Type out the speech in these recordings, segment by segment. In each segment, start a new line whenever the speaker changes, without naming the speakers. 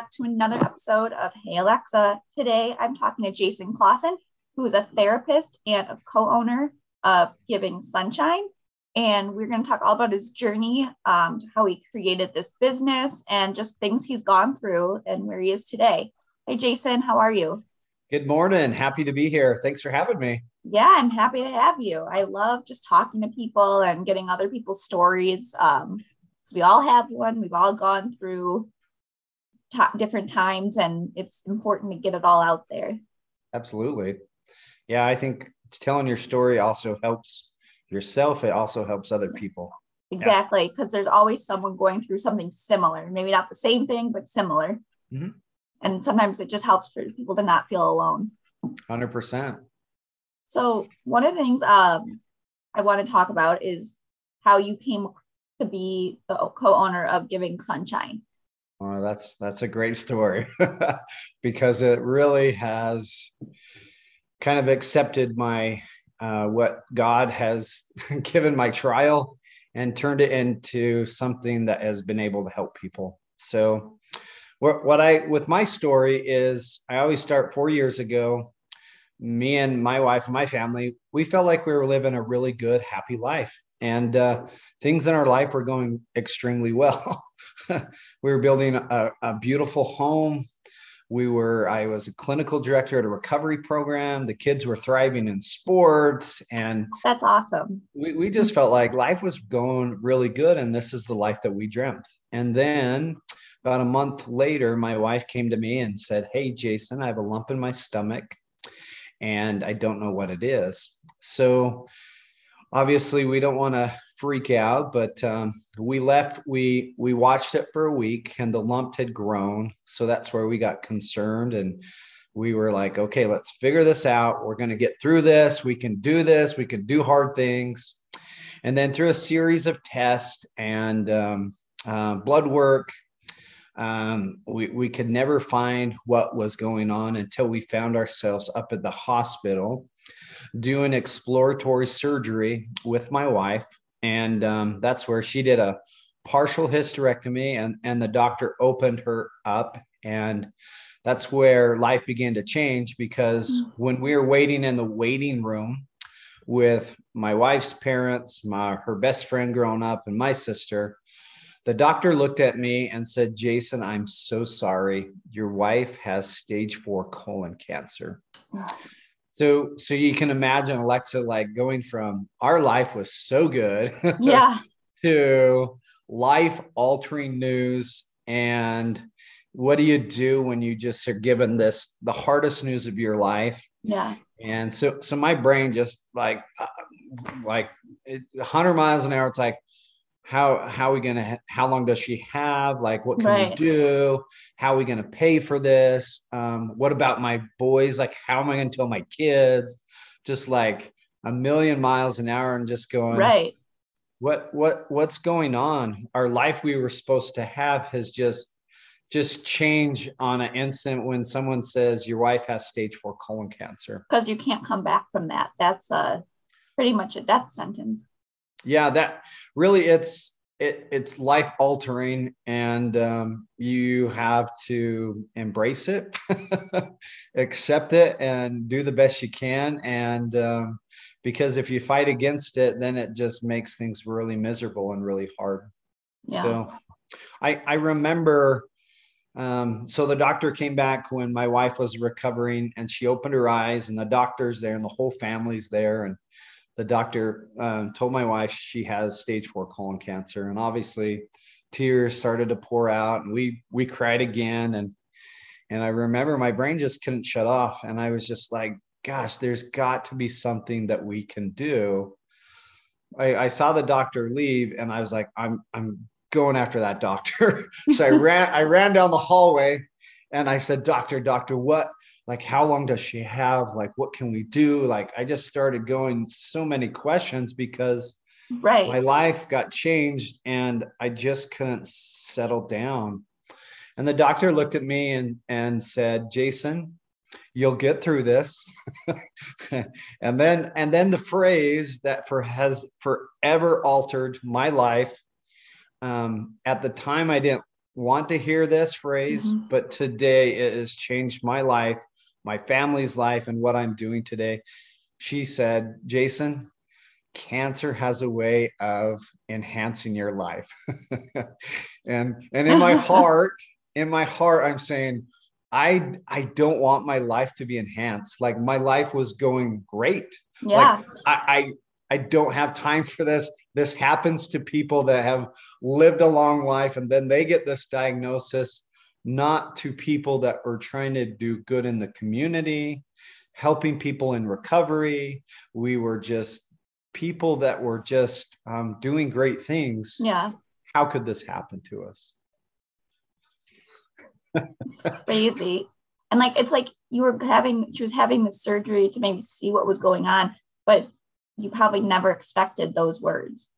back to another episode of Hey Alexa. Today I'm talking to Jason Clausen, who is a therapist and a co owner of Giving Sunshine. And we're going to talk all about his journey, um, how he created this business, and just things he's gone through and where he is today. Hey, Jason, how are you?
Good morning. Happy to be here. Thanks for having me.
Yeah, I'm happy to have you. I love just talking to people and getting other people's stories. Um, we all have one. We've all gone through t- different times, and it's important to get it all out there.
Absolutely. Yeah, I think telling your story also helps yourself. It also helps other people.
Exactly, because yeah. there's always someone going through something similar. Maybe not the same thing, but similar. Mm-hmm. And sometimes it just helps for people to not feel alone.
Hundred percent.
So one of the things um, I want to talk about is how you came to be the co-owner of Giving Sunshine.
Oh, that's that's a great story because it really has kind of accepted my uh, what God has given my trial and turned it into something that has been able to help people. So, what, what I with my story is I always start four years ago. Me and my wife and my family, we felt like we were living a really good, happy life and uh, things in our life were going extremely well. we were building a, a, beautiful home. We were, I was a clinical director at a recovery program. The kids were thriving in sports. And
that's awesome.
We, we just felt like life was going really good. And this is the life that we dreamt. And then about a month later, my wife came to me and said, Hey, Jason, I have a lump in my stomach and I don't know what it is. So obviously we don't want to freak out but um, we left we we watched it for a week and the lump had grown. So that's where we got concerned and we were like okay let's figure this out. We're going to get through this. We can do this. We can do hard things. And then through a series of tests and um, uh, blood work um, we, we could never find what was going on until we found ourselves up at the hospital doing exploratory surgery with my wife. And um, that's where she did a partial hysterectomy and, and the doctor opened her up. And that's where life began to change because mm. when we were waiting in the waiting room with my wife's parents, my her best friend growing up, and my sister, the doctor looked at me and said, Jason, I'm so sorry. Your wife has stage four colon cancer. So so you can imagine Alexa like going from our life was so good
yeah.
to life altering news. And what do you do when you just are given this the hardest news of your life?
Yeah.
And so so my brain just like uh, like 100 miles an hour it's like how how are we gonna ha- how long does she have? Like what can right. we do? How are we gonna pay for this? Um, what about my boys? Like how am i gonna tell my kids? Just like a million miles an hour and just going
right.
what what what's going on? Our life we were supposed to have has just just change on an instant when someone says your wife has stage four colon cancer.
Because you can't come back from that. That's a pretty much a death sentence.
Yeah that really it's it, it's life altering and um, you have to embrace it accept it and do the best you can and um, because if you fight against it then it just makes things really miserable and really hard yeah. so i i remember um, so the doctor came back when my wife was recovering and she opened her eyes and the doctor's there and the whole family's there and the doctor um, told my wife she has stage four colon cancer, and obviously tears started to pour out, and we we cried again, and and I remember my brain just couldn't shut off, and I was just like, gosh, there's got to be something that we can do. I, I saw the doctor leave, and I was like, I'm I'm going after that doctor. so I ran I ran down the hallway, and I said, Doctor, doctor, what like how long does she have? Like what can we do? Like i just started going so many questions because
right.
my life got changed and i just couldn't settle down. And the doctor looked at me and and said jason you'll get through this. And then and then the phrase that for has forever altered my life um, at the time i didn't want to hear this phrase, mm-hmm. but today it has changed my life, my family's life, and what I'm doing today. She said, Jason, cancer has a way of enhancing your life. and and in my heart, in my heart, I'm saying, I I don't want my life to be enhanced. Like my life was going great.
Yeah.
Like I, I I don't have time for this. This happens to people that have lived a long life and then they get this diagnosis, not to people that are trying to do good in the community, helping people in recovery. We were just people that were just um, doing great things.
Yeah.
How could this happen to us?
it's crazy. And like, it's like you were having, she was having the surgery to maybe see what was going on, but you probably never expected those words.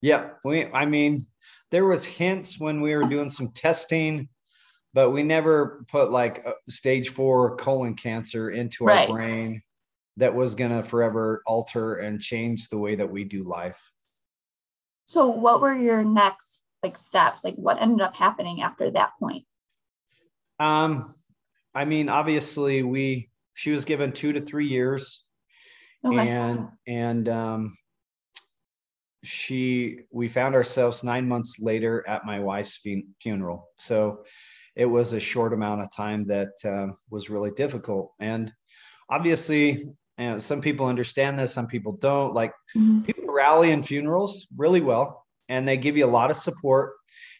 Yeah. We, I mean, there was hints when we were doing some testing, but we never put like stage four colon cancer into right. our brain that was going to forever alter and change the way that we do life.
So what were your next like steps? Like what ended up happening after that point?
Um, I mean, obviously we, she was given two to three years okay. and, and, um, she, we found ourselves nine months later at my wife's funeral. So it was a short amount of time that uh, was really difficult. And obviously and some people understand this some people don't like mm-hmm. people rally in funerals really well and they give you a lot of support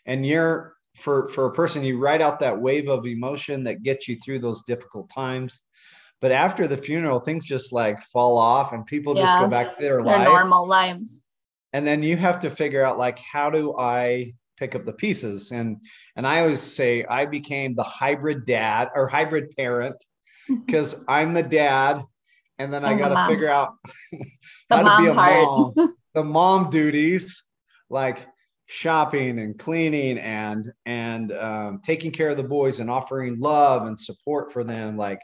and you're for for a person you write out that wave of emotion that gets you through those difficult times but after the funeral things just like fall off and people yeah, just go back to their,
their life. normal lives
and then you have to figure out like how do i pick up the pieces and and i always say i became the hybrid dad or hybrid parent because i'm the dad and then I got to figure out how to be a part. mom. the mom duties, like shopping and cleaning and and um, taking care of the boys and offering love and support for them. Like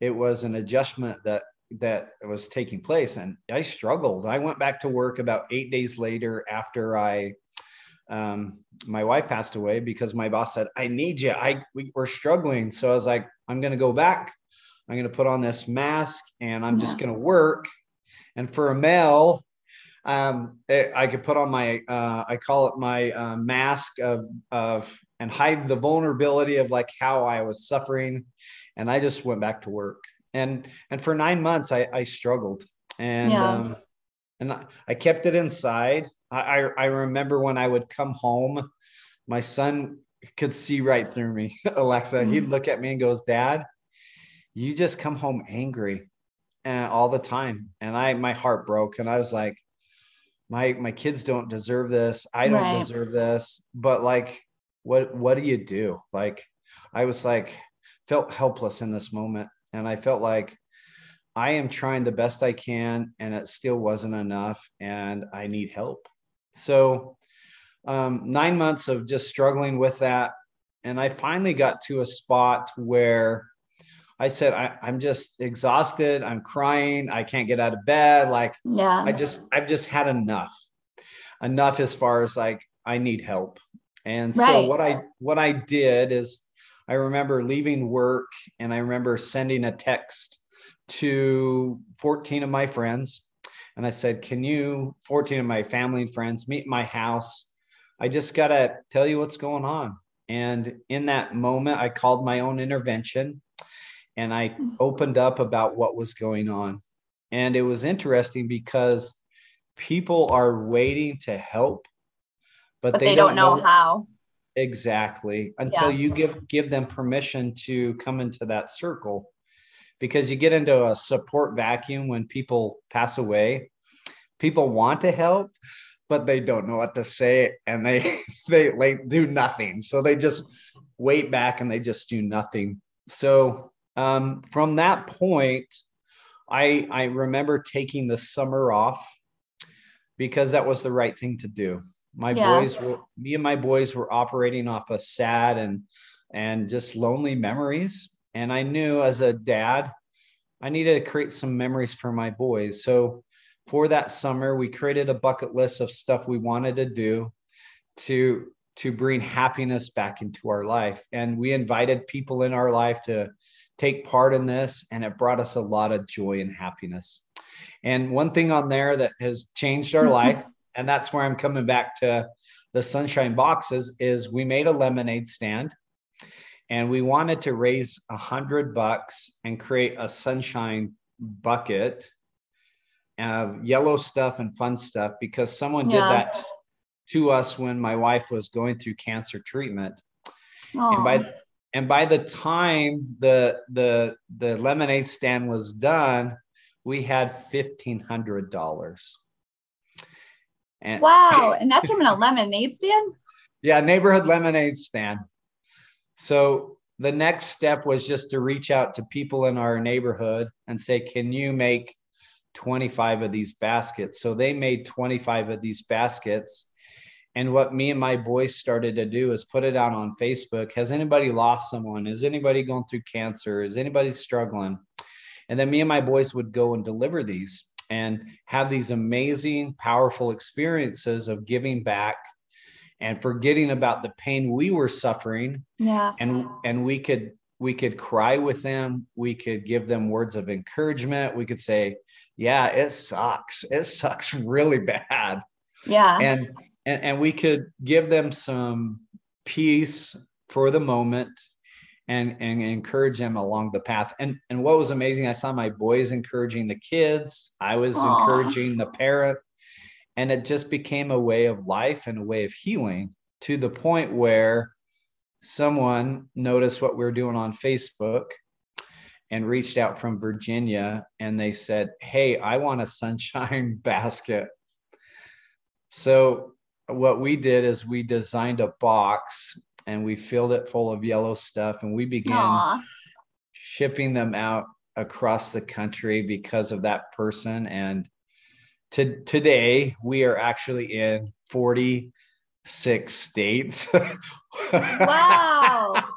it was an adjustment that that was taking place, and I struggled. I went back to work about eight days later after I um, my wife passed away because my boss said, I need you. I we, we're struggling. So I was like, I'm going to go back. I'm going to put on this mask and I'm just going to work. And for a male, um, it, I could put on my, uh, I call it my uh, mask of, of, and hide the vulnerability of like how I was suffering. And I just went back to work. And, and for nine months, I, I struggled and, yeah. um, and I kept it inside. I, I, remember when I would come home, my son could see right through me, Alexa. Mm-hmm. He'd look at me and goes, Dad, you just come home angry and all the time. And I, my heart broke and I was like, my, my kids don't deserve this. I don't right. deserve this. But like, what, what do you do? Like, I was like, felt helpless in this moment. And I felt like I am trying the best I can and it still wasn't enough and I need help. So, um, nine months of just struggling with that. And I finally got to a spot where I said, I, am just exhausted. I'm crying. I can't get out of bed. Like,
yeah,
I just, I've just had enough, enough as far as like, I need help. And right. so what I, what I did is I remember leaving work and I remember sending a text to 14 of my friends. And I said, can you, 14 of my family and friends meet my house? I just got to tell you what's going on. And in that moment, I called my own intervention and I opened up about what was going on. And it was interesting because people are waiting to help, but,
but they, they, don't, know, know, how.
Exactly. Until yeah. you give give them permission to come into that circle. Because you get into a support vacuum when people pass away. People want to help, but they don't know what to say and they they like do nothing. So they just wait back and they just do nothing. So um, from that point, I, I remember taking the summer off because that was the right thing to do. My yeah. boys were, me and my boys were operating off of sad and, and just lonely memories. And I knew as a dad, I needed to create some memories for my boys. So for that summer, we created a bucket list of stuff we wanted to do to to bring happiness back into our life. And we invited people in our life to take part in this, and it brought us a lot of joy and happiness. And one thing on there that has changed our life, and that's where I'm coming back to the sunshine boxes, is we made a lemonade stand and we wanted to raise a hundred bucks and create a sunshine bucket of yellow stuff and fun stuff because someone yeah. did that to us when my wife was going through cancer treatment. Aww. And by and by the time the the the lemonade stand was done, we had fifteen hundred dollars.
And wow, and that's from a lemonade stand?
Yeah, neighborhood lemonade stand. So the next step was just to reach out to people in our neighborhood and say, "Can you make 25 of these baskets?" So they made 25 of these baskets and what me and my boys started to do is put it out on Facebook. Has anybody lost someone? Is anybody going through cancer? Is anybody struggling? And then me and my boys would go and deliver these and have these amazing, powerful experiences of giving back and forgetting about the pain we were suffering.
Yeah.
And and we could we could cry with them. We could give them words of encouragement. We could say, yeah, it sucks. It sucks really bad.
Yeah.
And and, and we could give them some peace for the moment and and encourage them along the path. And and what was amazing, I saw my boys encouraging the kids. I was Aww. encouraging the parent, and it just became a way of life and a way of healing to the point where someone noticed what we were doing on Facebook and reached out from Virginia and they said, "Hey, I want a sunshine basket." So what we did is we designed a box and we filled it full of yellow stuff and we began Aww. shipping them out across the country because of that person and to, today we are actually in 46 states
wow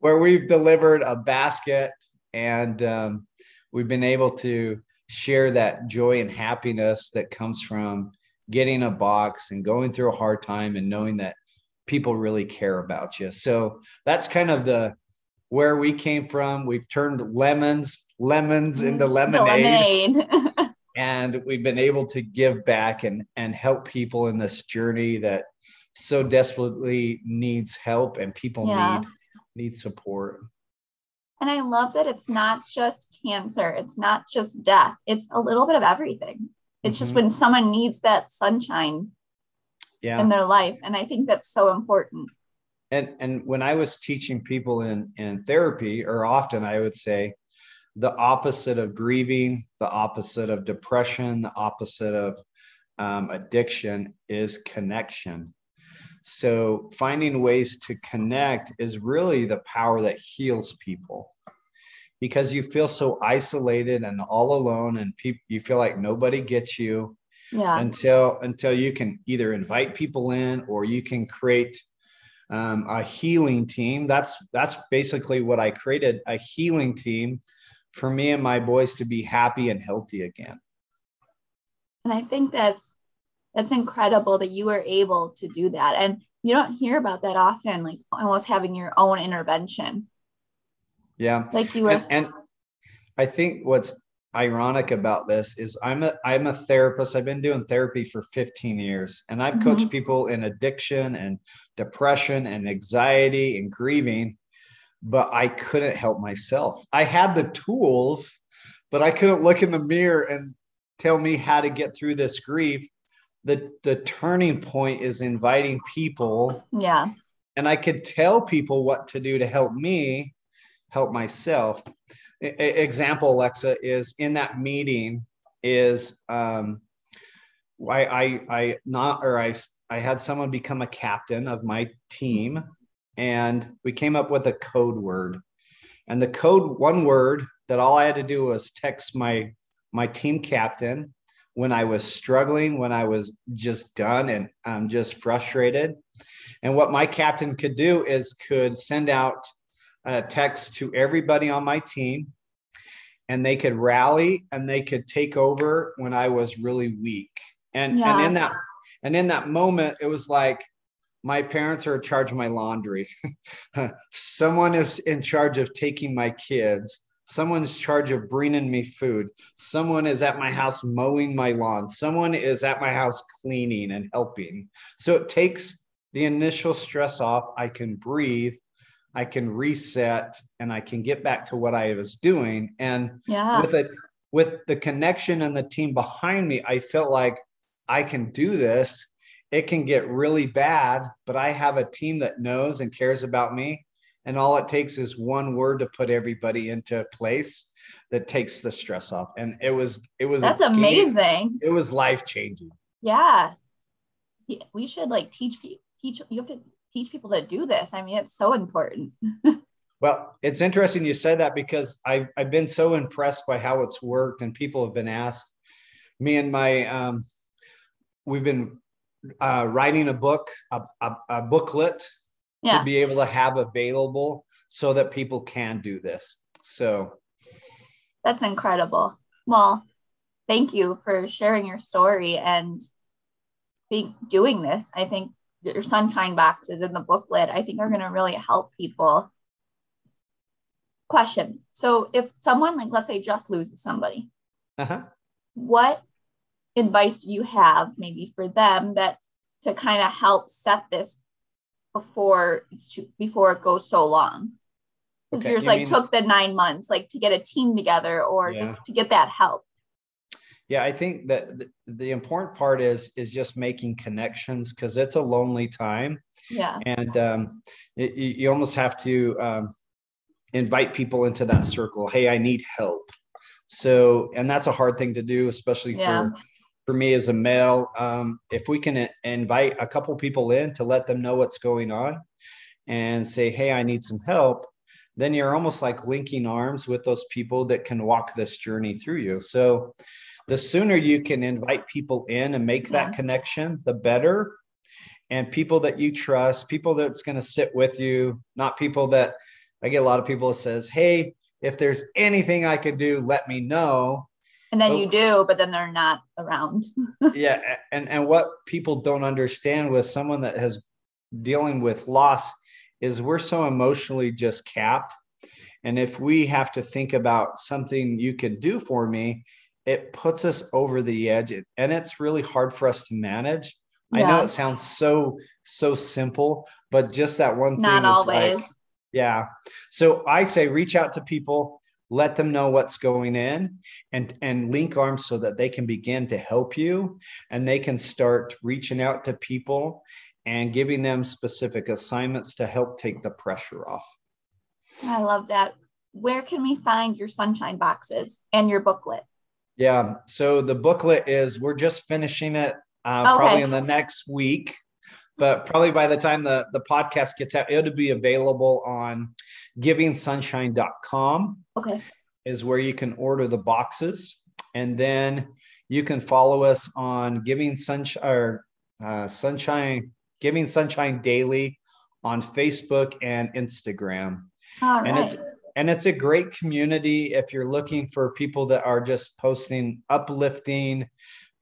where we've delivered a basket and um, we've been able to share that joy and happiness that comes from getting a box and going through a hard time and knowing that people really care about you. So that's kind of the where we came from. We've turned lemons, lemons into lemonade. lemonade. and we've been able to give back and and help people in this journey that so desperately needs help and people yeah. need need support.
And I love that it's not just cancer, it's not just death, it's a little bit of everything. It's mm-hmm. just when someone needs that sunshine yeah. in their life. And I think that's so important.
And and when I was teaching people in in therapy, or often I would say the opposite of grieving, the opposite of depression, the opposite of um, addiction is connection. So finding ways to connect is really the power that heals people. Because you feel so isolated and all alone and people you feel like nobody gets you
yeah.
until until you can either invite people in or you can create um, a healing team. That's that's basically what i created a healing team for me and my boys to be happy and healthy again
and i think that's that's incredible that you were able to do that and you don't hear about that often like almost having your own intervention
yeah.
Like you were.
And, and I think what's ironic about this is I'm a I'm a therapist. I've been doing therapy for 15 years and I've mm-hmm. coached people in addiction and depression and anxiety and grieving, but I couldn't help myself. I had the tools, but I couldn't look in the mirror and tell me how to get through this grief. The the turning point is inviting people.
Yeah.
And I could tell people what to do to help me, help myself. A- example, Alexa, is in that meeting is um, I, I I not or I I had someone become a captain of my team, and we came up with a code word, and the code one word that all I had to do was text my my team captain when I was struggling, when I was just done and I'm just frustrated. And what my captain could do is could send out a text to everybody on my team and they could rally and they could take over when I was really weak. And yeah. and in that and in that moment, it was like my parents are in charge of my laundry. Someone is in charge of taking my kids. Someone's in charge of bringing me food. Someone is at my house mowing my lawn. Someone is at my house cleaning and helping. So it takes the initial stress off. I can breathe, I can reset, and I can get back to what I was doing. And
Yeah.
with it, with the connection and the team behind me, I felt like I can do this. It can get really bad, but I have a team that knows and cares about me. And all it takes is one word to put everybody into place that takes the stress off. And it was, it was,
That's amazing.
It was life changing.
Yeah. Yeah, We should like teach people teach you have to teach people to do this. I mean, it's so important.
Well, it's interesting you said that because I've, I've been so impressed by how it's worked, and people have been asked. Me and my, um, we've been uh, writing a book, a, a, a booklet
Yeah.
to be able to have available so that people can do this. So,
That's incredible. Well, thank you for sharing your story and being doing this. I think your sunshine boxes in the booklet, I think are going to really help people. Question. So if someone like let's say just loses somebody,
uh-huh.
what advice do you have maybe for them that to kind of help set this before it's too, before it goes so long? Because
Okay,
yours
you
like
mean-
took the nine months, like to get a team together or
Yeah.
just to get that help.
yeah, I think that the, the important part is is just making connections because it's a lonely time.
Yeah.
and um, it, you you almost have to um, invite people into that circle hey i need help so and that's a hard thing to do especially
Yeah.
for for me as a male um, if we can invite a couple people in to let them know what's going on and say hey i need some help then you're almost like linking arms with those people that can walk this journey through you so the sooner you can invite people in and make that
Yeah.
connection the better and people that you trust, people that's going to sit with you, not people that I get a lot of people that says, "Hey, if there's anything I can do, let me know."
And then
Oh.
you do, but then they're not around.
yeah, and and what people don't understand with someone that has dealing with loss is we're so emotionally just capped. And if we have to think about something you can do for me, it puts us over the edge and it's really hard for us to manage. I know it sounds so so simple, but just that one thing
Not
is
always.
like yeah. So I say reach out to people, let them know what's going in and and link arms so that they can begin to help you and they can start reaching out to people and giving them specific assignments to help take the pressure off.
I love that. Where can we find your sunshine boxes and your booklet?
Yeah. So the booklet is we're just finishing it uh,
Okay.
probably in the next week, but probably by the time the, the podcast gets out, it'll be available on givingsunshine.com
Okay.
is where you can order the boxes. And then you can follow us on Giving Sunshine or uh, Sunshine, Giving Sunshine Daily on Facebook and Instagram.
All
And
right.
it's and it's a great community if you're looking for people that are just posting uplifting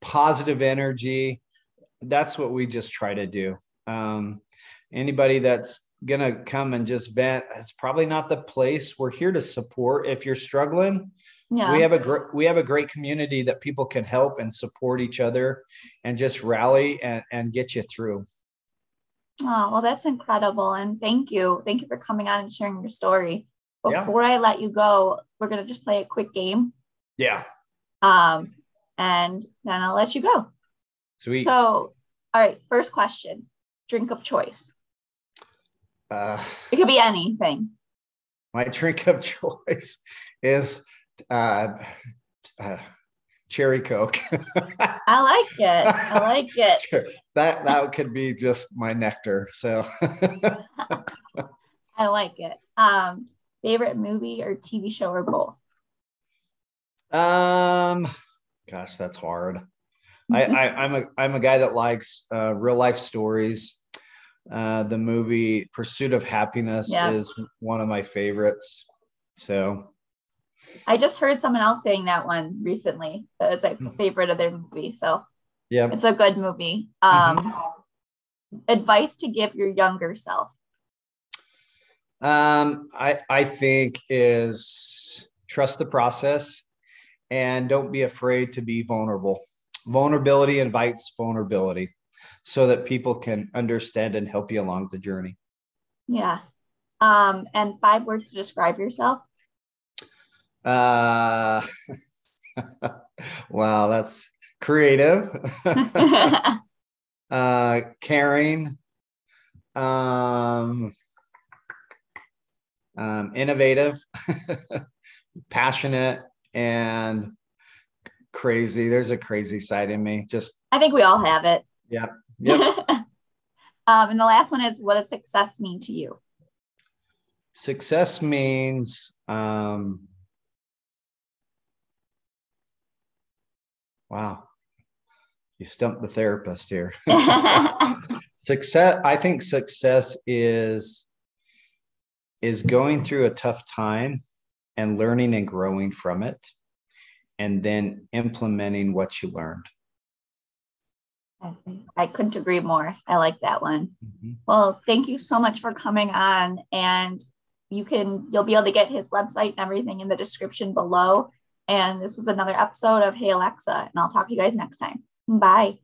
positive energy that's what we just try to do um, anybody that's gonna come and just vent it's probably not the place we're here to support if you're struggling
yeah.
we have a great we have a great community that people can help and support each other and just rally and, and get you through
Oh, well, that's incredible. And thank you. Thank you for coming on and sharing your story.
Yeah.
Before I let you go, we're to just play a quick game.
yeah
Um, and then I'll let you go.
sweet
So, all right, first question drink of choice.
Uh,
It could be anything.
my drink of choice is uh, uh, cherry coke.
I like it. I like it.
Sure. That that could be just my nectar. So
I like it. Um, favorite movie or TV show or both?
um gosh, that's hard. I, I I'm a I'm a guy that likes uh, real life stories. Uh, the movie Pursuit of Happiness
Yeah.
is one of my favorites. So
I just heard someone else saying that one recently. That it's like a favorite of their movie. So
yeah,
it's a good movie. Um, advice to give your younger self?
Um, I I think is trust the process and don't be afraid to be vulnerable. Vulnerability invites vulnerability so that people can understand and help you along the journey.
Yeah. Um, and five words to describe yourself.
Uh, wow, that's creative, uh, caring, um, um, innovative, passionate, and crazy. There's a crazy side in me. Just
I think we all have it.
Yeah. Yep.
um, and the last one is what does success mean to you?
Success means um, wow. You stumped the therapist here. success, I think success is is going through a tough time and learning and growing from it and then implementing what you learned.
I couldn't agree more. I like that one. Mm-hmm. Well, thank you so much for coming on. And you can, you'll be able to get his website and everything in the description below. And this was another episode of Hey Alexa, and I'll talk to you guys next time. Bye.